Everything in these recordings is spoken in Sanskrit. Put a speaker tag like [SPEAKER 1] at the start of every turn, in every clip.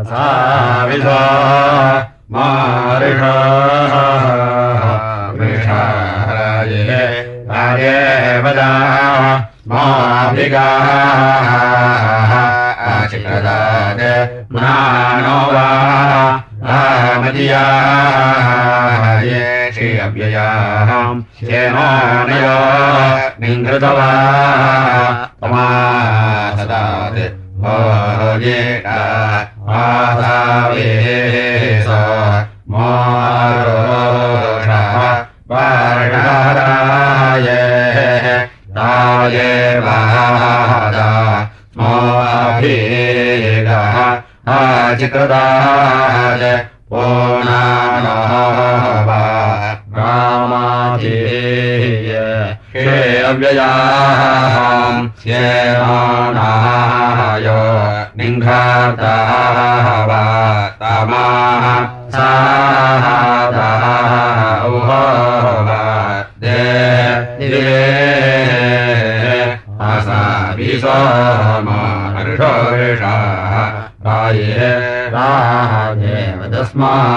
[SPEAKER 1] असाविधा मारिषा वृषाराये राजे वदा माभिगाचिकदाज मनानो वा रामदियाये श्री अव्ययाम् श्येनोनय निङ्कृतवा तमासदात् भोजेटा आसावे स मारोषः वार्णाराय राये वादा स्माभिगः आचिकृताय पूर्णानः हे अव्ययाम् स्येनाय निङ्घाताः वा तमाः साहादाः वा दे आसाभिसमर्षोषाः राये राजेव तस्माभिगाचिदात्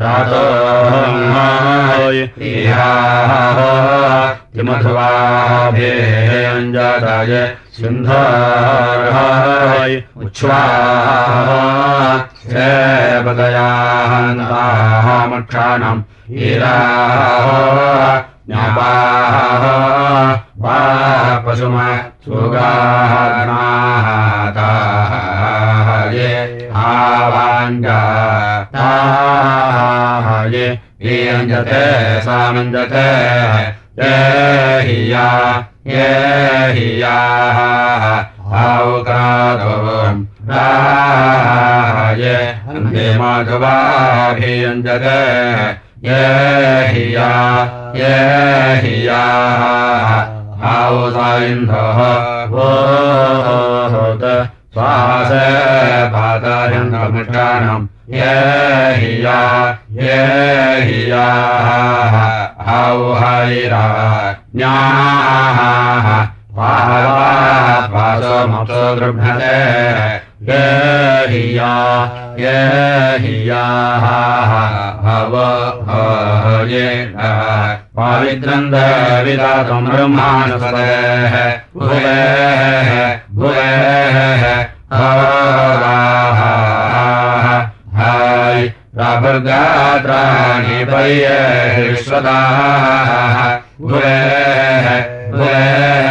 [SPEAKER 1] रातो इहाहो किमथवाभेऽञ्जाताय सिन्धर्हय उच्छ्वाः हे पदयाहन्तामक्षाणम् ईराः ये ईयञ्जते सामञ्जते ये हिया ये हियाः औक्रादोम् राये अन्ते माधवाभियञ्जते ये हिया ये हियाः औसाइन्धः भूत स्वासे पातायन्तमुष्टानम् ये हिया ये हियाः औहैरा ज्ञाः पासमप्सो गृह्णते ये हिया ये हियाः भव ये पावित्रम् देविदातम् ब्रह्मानुसरेः भुवेः भुवेः हाय प्राभर्गात्राणि पर्यश्वताः भुवेः भुवेः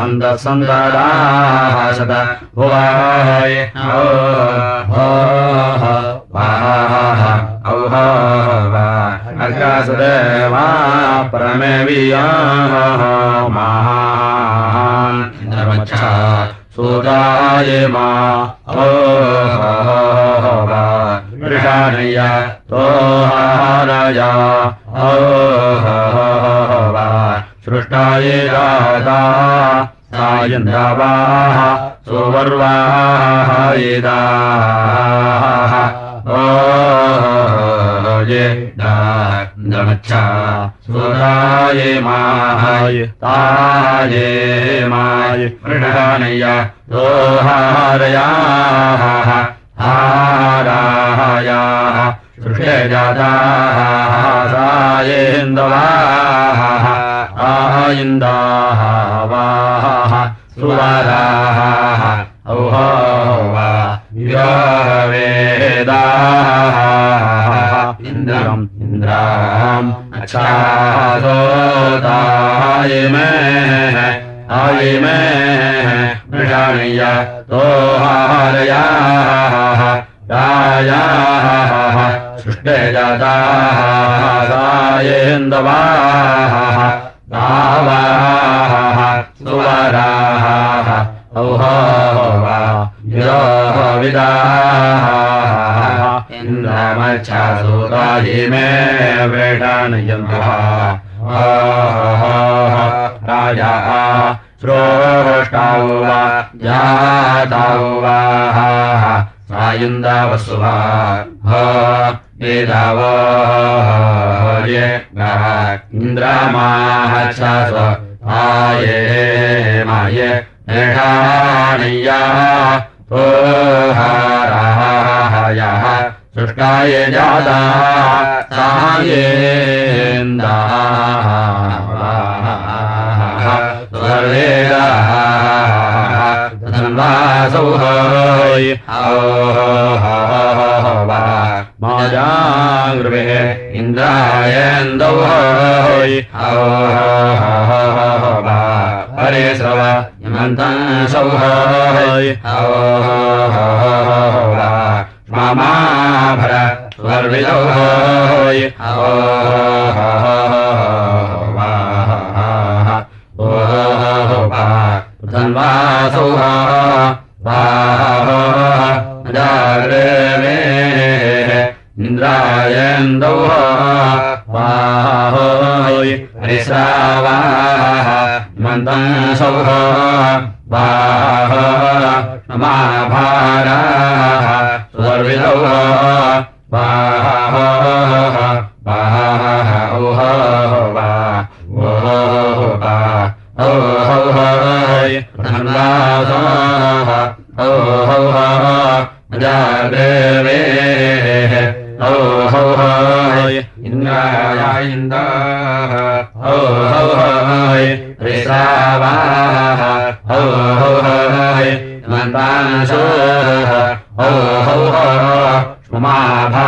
[SPEAKER 1] हन्तसन्दराहसद भुवाय ओह अग्रसदेवा परमेवीया महान् धर्मच्छा मा ओह सृष्टाय राधा सायन्द्रावाः सुवर्वायिदाः ये नमच्छा सुराय माय ताये माय मृणानय दोहारयाः हारायाः सृष्टे जाताः सायेन्दवाः आयिन्दाः वाः सुवराः औहा वा वेदाः इन्द्रम्, इन्द्राम् अच्छादोताय मे आय मे मृषाणय दोहारयाः रायाः सृष्टे जाताः सायेन्दवाः विदाः इन्द्रमच्छासुतायि मे वेटानयन्तः राजा श्रोष्टाौ वा जाताौ वा सायुन्दावसुवा वेदाव ये इन्द्रमाः आये माये एषाणय्या ओहाराहायः सृष्टाय जाता सर्वेदाः धन्वासौहय औहौह जाग्रेवेः औहौहय इन्द्राय इन्दाः औहौहय ऋषावाः औहौहय मन्तांशोः औहौहः उमाभाराः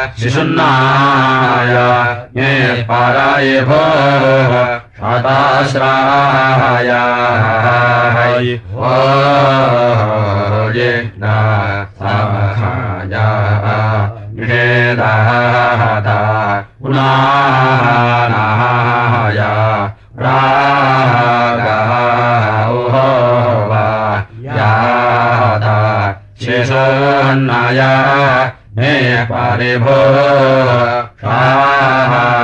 [SPEAKER 1] शिशुन्नाय ये पाराय भो शाताश्राय ओ ये नाय निषेदाता पुनानाय रागः वा याता शेषन्नाय मे परिभो स्वाहाताहो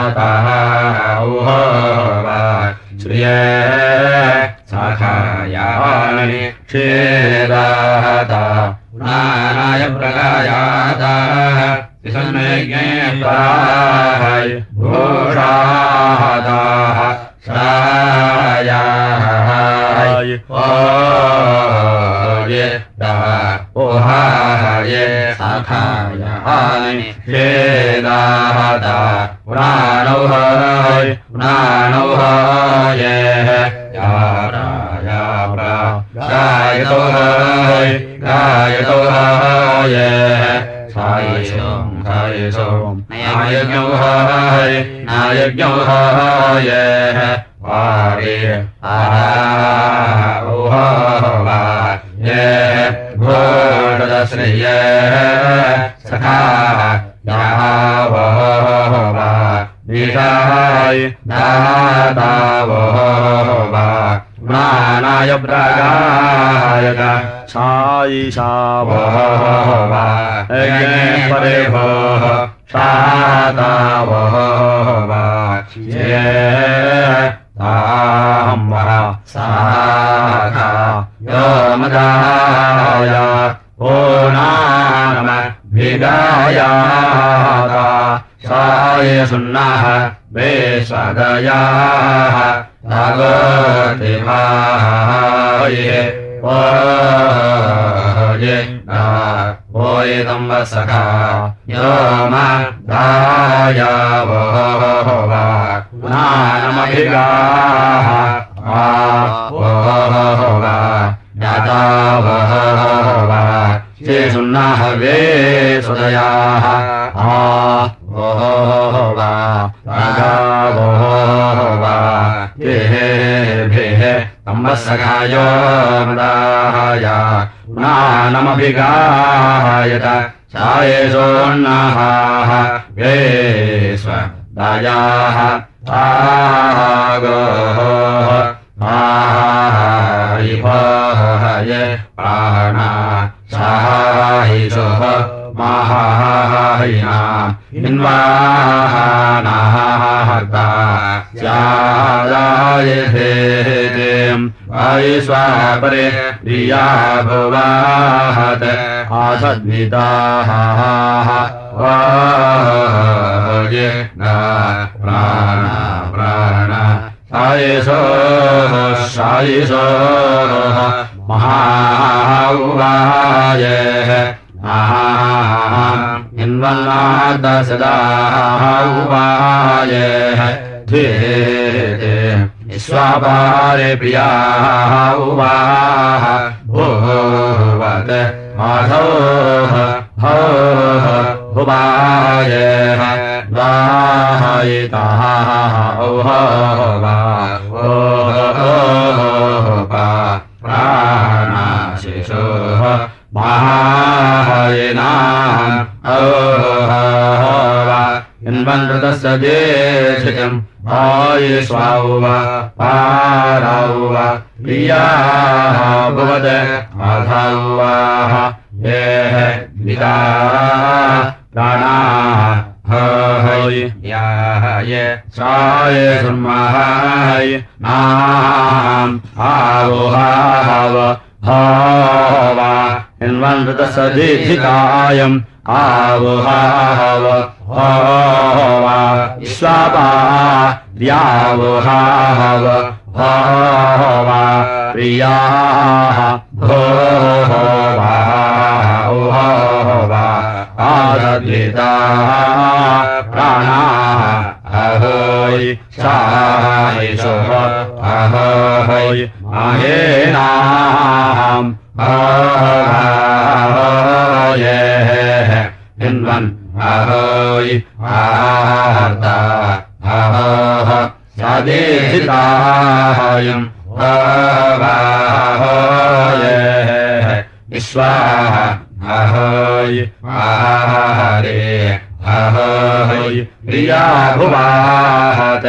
[SPEAKER 1] वा श्रिये सखायानि क्षेदाता पुनानाय प्रगायाता विसन्नयज्ञे भूषादाः ओहाय सखा सखायानि क्षेदाता पुराणौ हाय पुराणौ हाये या प्राया प्रा गायतो हाय गायतो हाये सायिषोम् सायिषोम् नायज्ञौ हाय नायज्ञौ हाय वारे आहा ये घोषदश्रिय ज्ञानाय प्रागायत
[SPEAKER 2] सायिषावः
[SPEAKER 1] परे भोः शातावः। ये ताम्बः साखा यो मदाय ओ नाम भिगायाता साय सुन्नः वेशदयाः ना ओयदम्ब सखा यो मदाय वः नानमभिगाः आ वः यदा वः ये सुन्नः वे सुदयाः। आ अम्बसखाय मदाय नानमभिगायत सायेषोन्नः वे स्व दयाः वैश्वापरे प्रिया भुवाहत आसद्विताः वाये न प्राण प्राण सायिषोः सायिषोः महाउवाय इन्वन्नादसदाहुवाय ध्वे स्वापारे प्रियाः उवाः। भूवत् माधोः होः भुवाय प्राणाशिशोः ओह इन्वन्द्रतस्य जेषितम् आयिष्वाौ वा पारौ वा प्रियाः भवद अधौ वाः ये विदा प्राणाः हय याः ये साय सुर्महाय नाम् आवोहाव भावा इन्वन्द्रतस्य दीधिकायम् आवोहाव भावा स्वापा व्यावोहाव भावा प्रियाः भो वा प्राणा अहोय सायिषो अहोय माहेनाम् अहोये हिन्वन् अहोय आर्ता अहोः सदेहितायम् अवाहोये विश्वाः अहोय आहारे अहोय प्रिया भुवाहत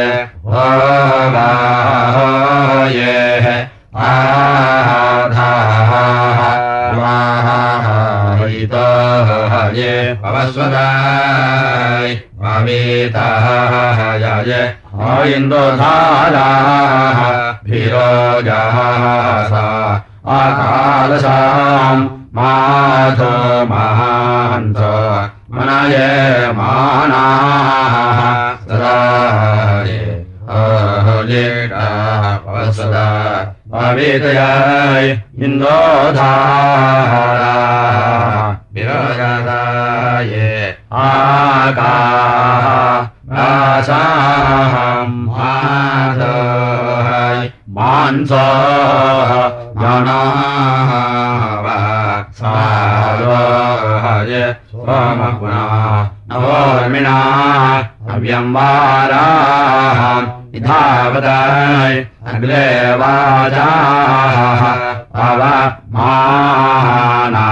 [SPEAKER 1] आधाहायितहये पवस्वदाय पवेताय इन्दोधाराः भिरोजाः सा। आकालसाम्। माधो महान्त मनय मानाः। सदा सदा पवेतयाय इन्दोधारा आका आसाहम् माधय मांसः गणाः सारोहय सोमगुणा नवोर्मिणा अव्यम्बाराः इधावदाय अग्रे वाजाः अव मानाः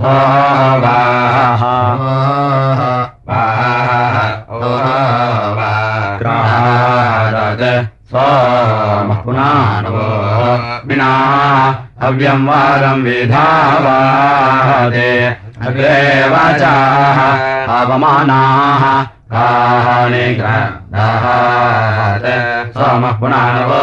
[SPEAKER 1] ओ वाः पुनानवो विना हव्यम् विधावादे अग्रे वाचाः अवमानाः कानि ग्रहात् सोमः पुनानवो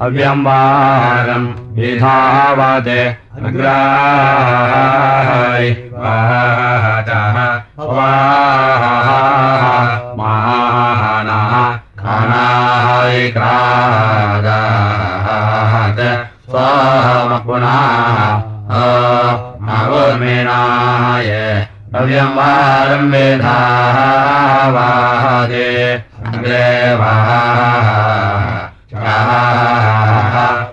[SPEAKER 1] अव्यम्बारम् विधावते अग्राय वाचः वाः मानः खानाय क्रादात् स्वाम पुनः नवोर्मिणाय रव्यम् वारम् वेधावादे अग्रे वाः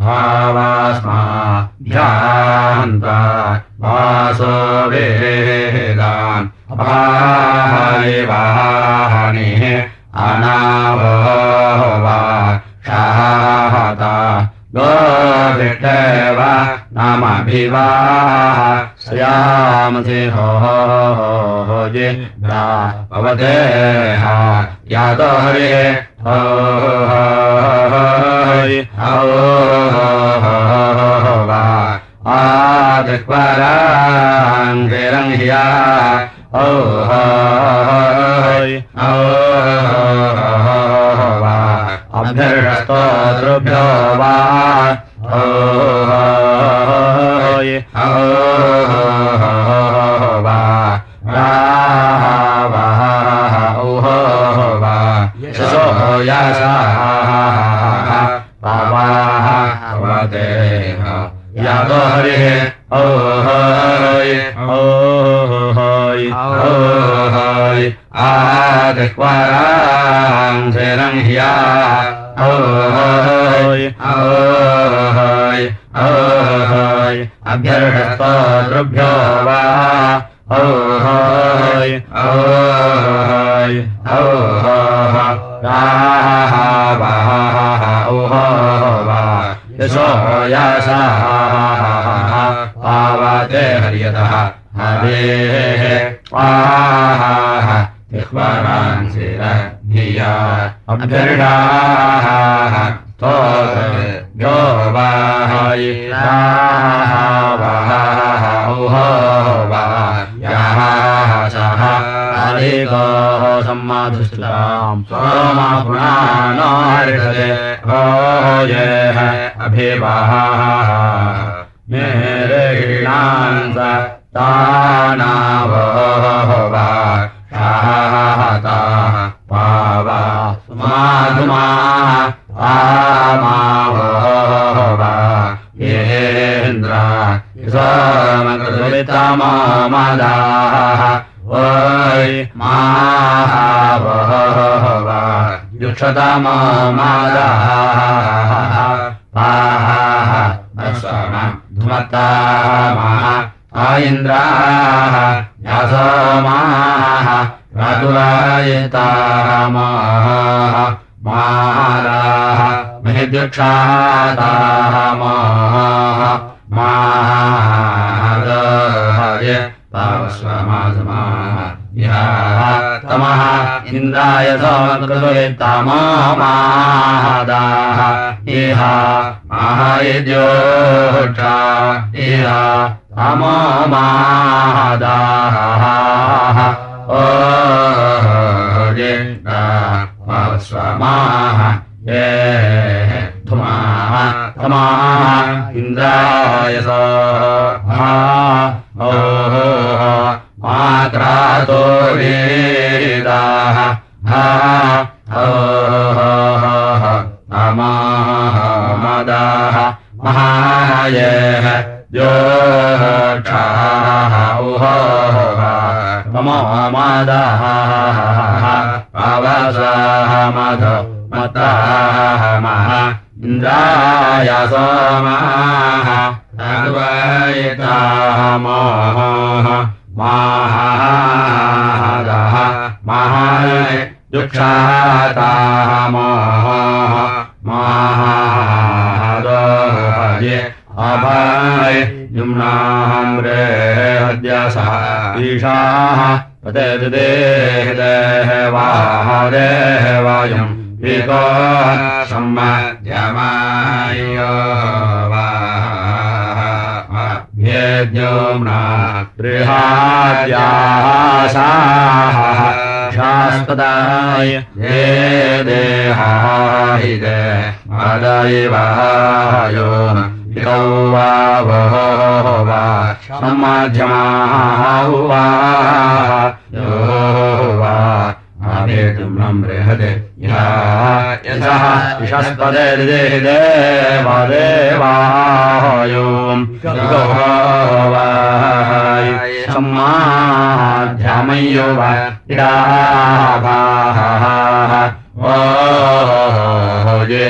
[SPEAKER 1] भावास्मा ध्यान्ता वासो वेदान् अभावानिः अनाभो वा शाहता विष्टेव नामभिवाः श्रियामसि हो जे भवदेह। यातो हरिः हो वा आदिक्वराङ्गिरङ्घ्या ओ वा ओ वा हय ओ हय आदिक्वराङ्घ्रिरं ह्या ओ हय ओ हय ओ हय अभ्यर्षस्तोद्रुभ्यो वा ओ हय ओ हय ओ वा वा यशो यासा पावते हर्यतः हरेः स्वाहा जिह्वरांशिरज्ञया अभ्यर्णाः स्तोत्रो वाहायिहाहाहाहोहायाहासहारिको सम्माधुष्टाम् मेरे गृणान् तानावो वा शाहताः पावा सुमाधुमा आमावो वा येन्द्रा वै पाः धुमतामः आइन्द्राः यासमाः रातुरायतामाः माराः महिद्युक्षाताः माः माहादहय पावस्वमाधमाः याः तमः इन्द्राय समकृतमादाः इह महायज्योषा इह तमाः इन्द्राय स्वाहा ओ मात्रातो वेदाः। हा मदाः शास्पदाय ये देहाहि दे मदैवायो इकौ वा वहो वा सम्माध्यमाः वा यो वा आवेतुम् बृहदे यथा इषस्पदे देवादेवायो सम्माध्यामयो वा इडाभाः ये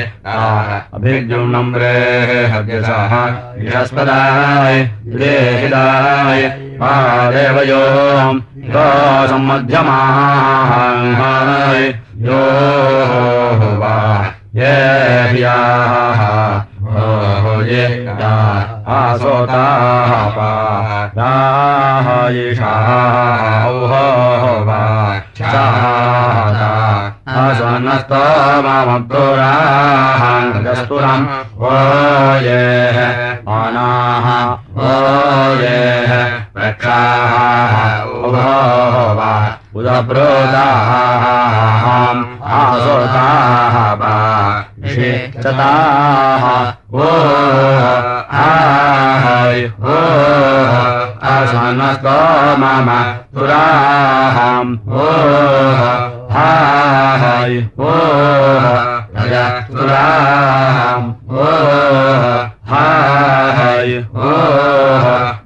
[SPEAKER 1] अभिर्जुम्नम् बृहस्पदाय देहिदाय वा देवयो सम्मध्यमाय यो वा ये ह्याः ये आसन्नस्तो मामब्दुराहाङ्गस्तुरम् ओ ये अनाः ओ ये वृक्षाः उभो वा उदब्रोदाहाम् आसोताः वा चताः ओ मम तुराहाम् ओ हाय ओ तुराहाम् ओ हाय ओ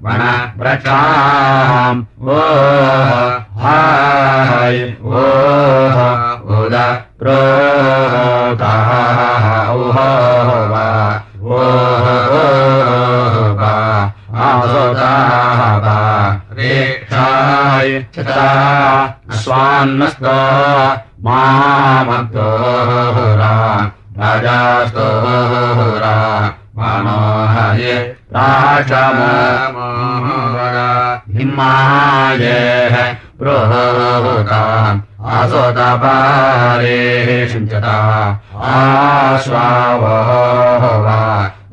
[SPEAKER 1] वण प्रक्षाम् ओ हाय ओ उद प्रोताः वा ओ वा आसोताः वा रेक्षाय चता स्वान्नस्त मामग्दोरा राजास्तोरा मनोहय राक्षमोहरा हिमाये प्रोहताम् आसोतपारेः सिञ्चता आश्वाववा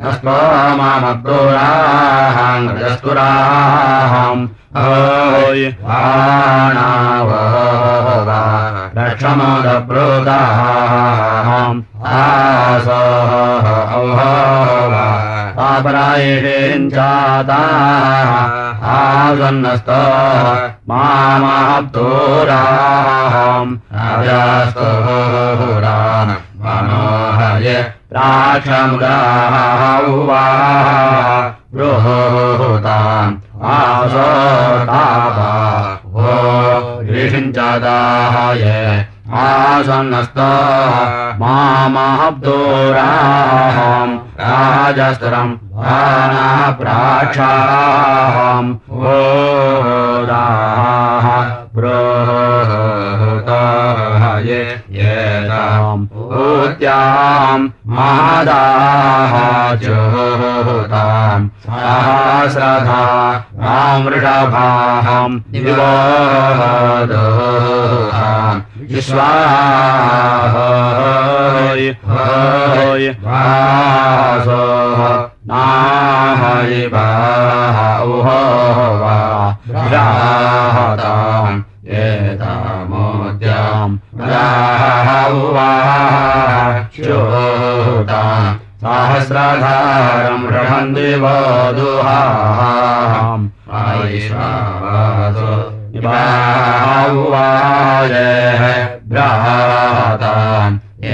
[SPEAKER 1] नस्तो मामग्दोराहाङ्गस्तुराहाम् ओय। आणाववा रक्षमोदप्रोदाहाम् आसः औहवा अपरायेञ्चाताः आसन्नस्त मामाप्तोराहम् राजास्तोरा मनोहय राक्षमुदाः उवा बृहोताम् आसोतापा ओ ऋषिञ्चादाय आसन्नस्त मामाब्दोराहम् राजस्तरम् आनाः प्राक्षाहम् ओदाः प्रोहताय येताम् ऊत्याम् मादाः चोताम् सहस्रधा रामृषभाहम् दिवोदोहाम् विश्वाहय हय वासो नाहरिवाह उहो वा एतामोद्याम् राह उवाह श्रोताम् सहस्रधारम् रमन्ति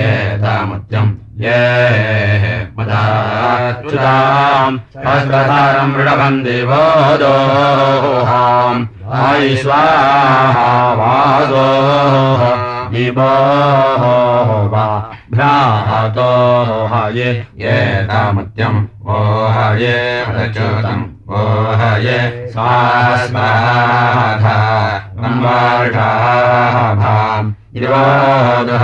[SPEAKER 1] एतामुद्यम् ये सहस्रधारम् मृडभन्ति वधोहाम् आयिष्वाहा वासो दिवोः वा भ्रातो हये ये तामत्यम् ओ हये प्रच्युतम् ओ हये स्वास्माधा ब्रह्माषाभाम् दिवोदहमाहय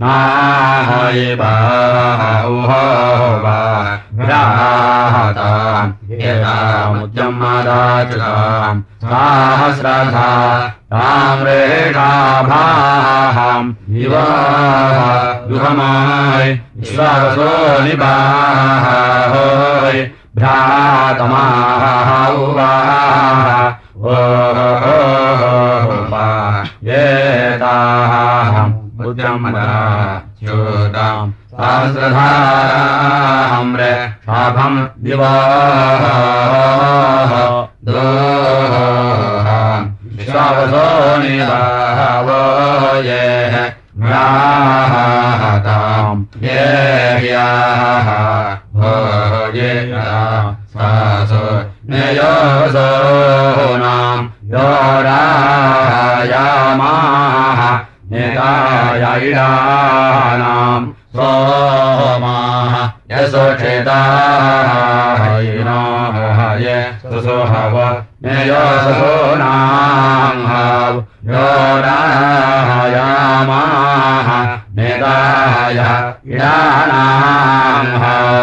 [SPEAKER 1] नाहय बाहुः वा राहताम् यदामुद्यमदाचताम् सहस्रधा ताम्रेणाभाहम् विवाह युहमाय विश्वासो निबाहोय भ्रातमाः वा येताहम् उद्यमदा च्योताम् सहस्रधाराम्रे शाभम् दिवाः दोहाम् विश्वावसो निदाहवो ये याः भोजे सा सो नयोसो यो रायामाः सोमा सोमाः क्षेता हि नो हव यो रायामाः यो इडानाम् हव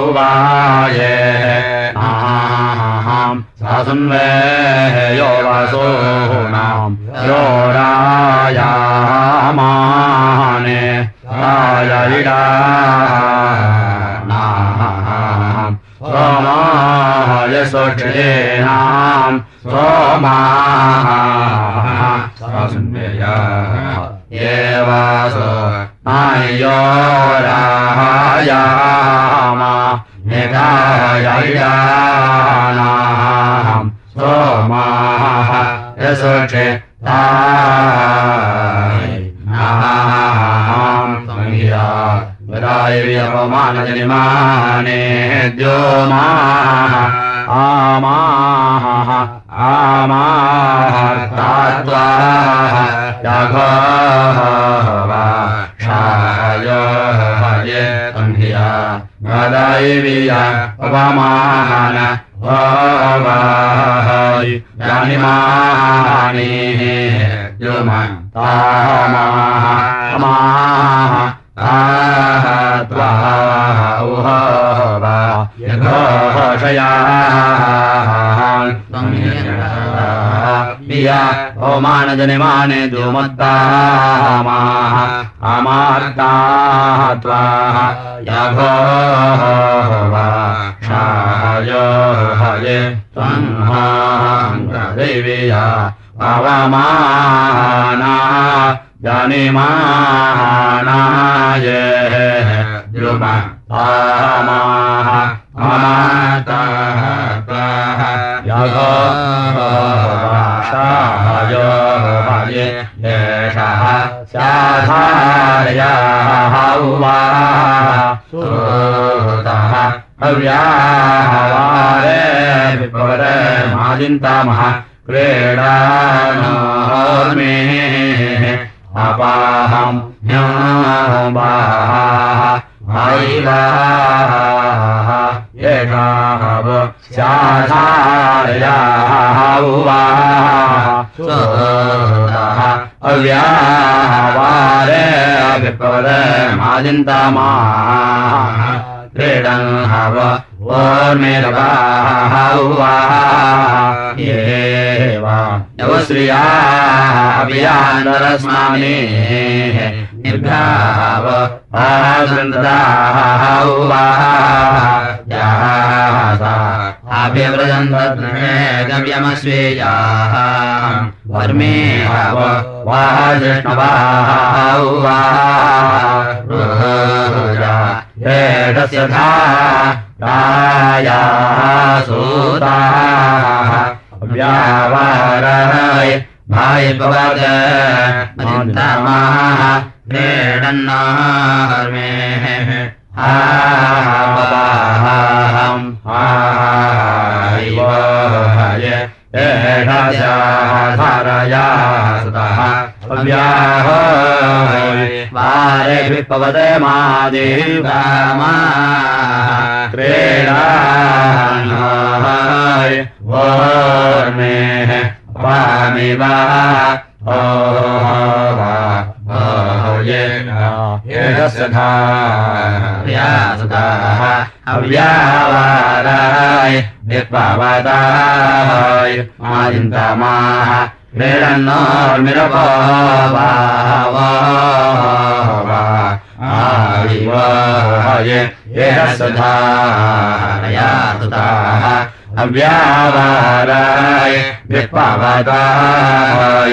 [SPEAKER 1] उवाये। सासुन्वे यो वासूनाम् यो रायामाने राययिडानाम् सोमाय सोक्षिणाम् ओमानजनिमाने दुमत्तामाः अमार्ताः त्वाः यघोवा क्षाय हये त्वंहादेव्या पवमाना जानिमानाय द्रुमः यघोषाय हये एषः स्याधार्याः उवा सुतः हव्याः वारे विपरे मादिन्तामः क्रीडानोर्मे अपाहम् ह्यबाः हैवाः येषाव स्याधार्याः उवाः सुतः अव्याः वारे विपरे मादिन्तामाः क्रीडन् हव ओर्मेरवाः उवाः यवश्रियाः अभियानरस्मानि निर्घाव अभिव्रजन्तद्रमे गव्यमस्वेयाः वर्मे वाजनवाहस्य धा सूताः व्यावारय भवद मन्तामाः क्रीडन्नामेः आवाहम् आयिवाय एषाधरया सुतः वारेभिः पवदे मादेवामा क्रीडाय वर्मेः वामिवा ओ धार्यासुताः अव्यावाराय विपवदाय मादिन्तमाः क्रीडन्नोर्मिरवावाय एषस्य धारया सुताः अव्यावाराय विपवदाय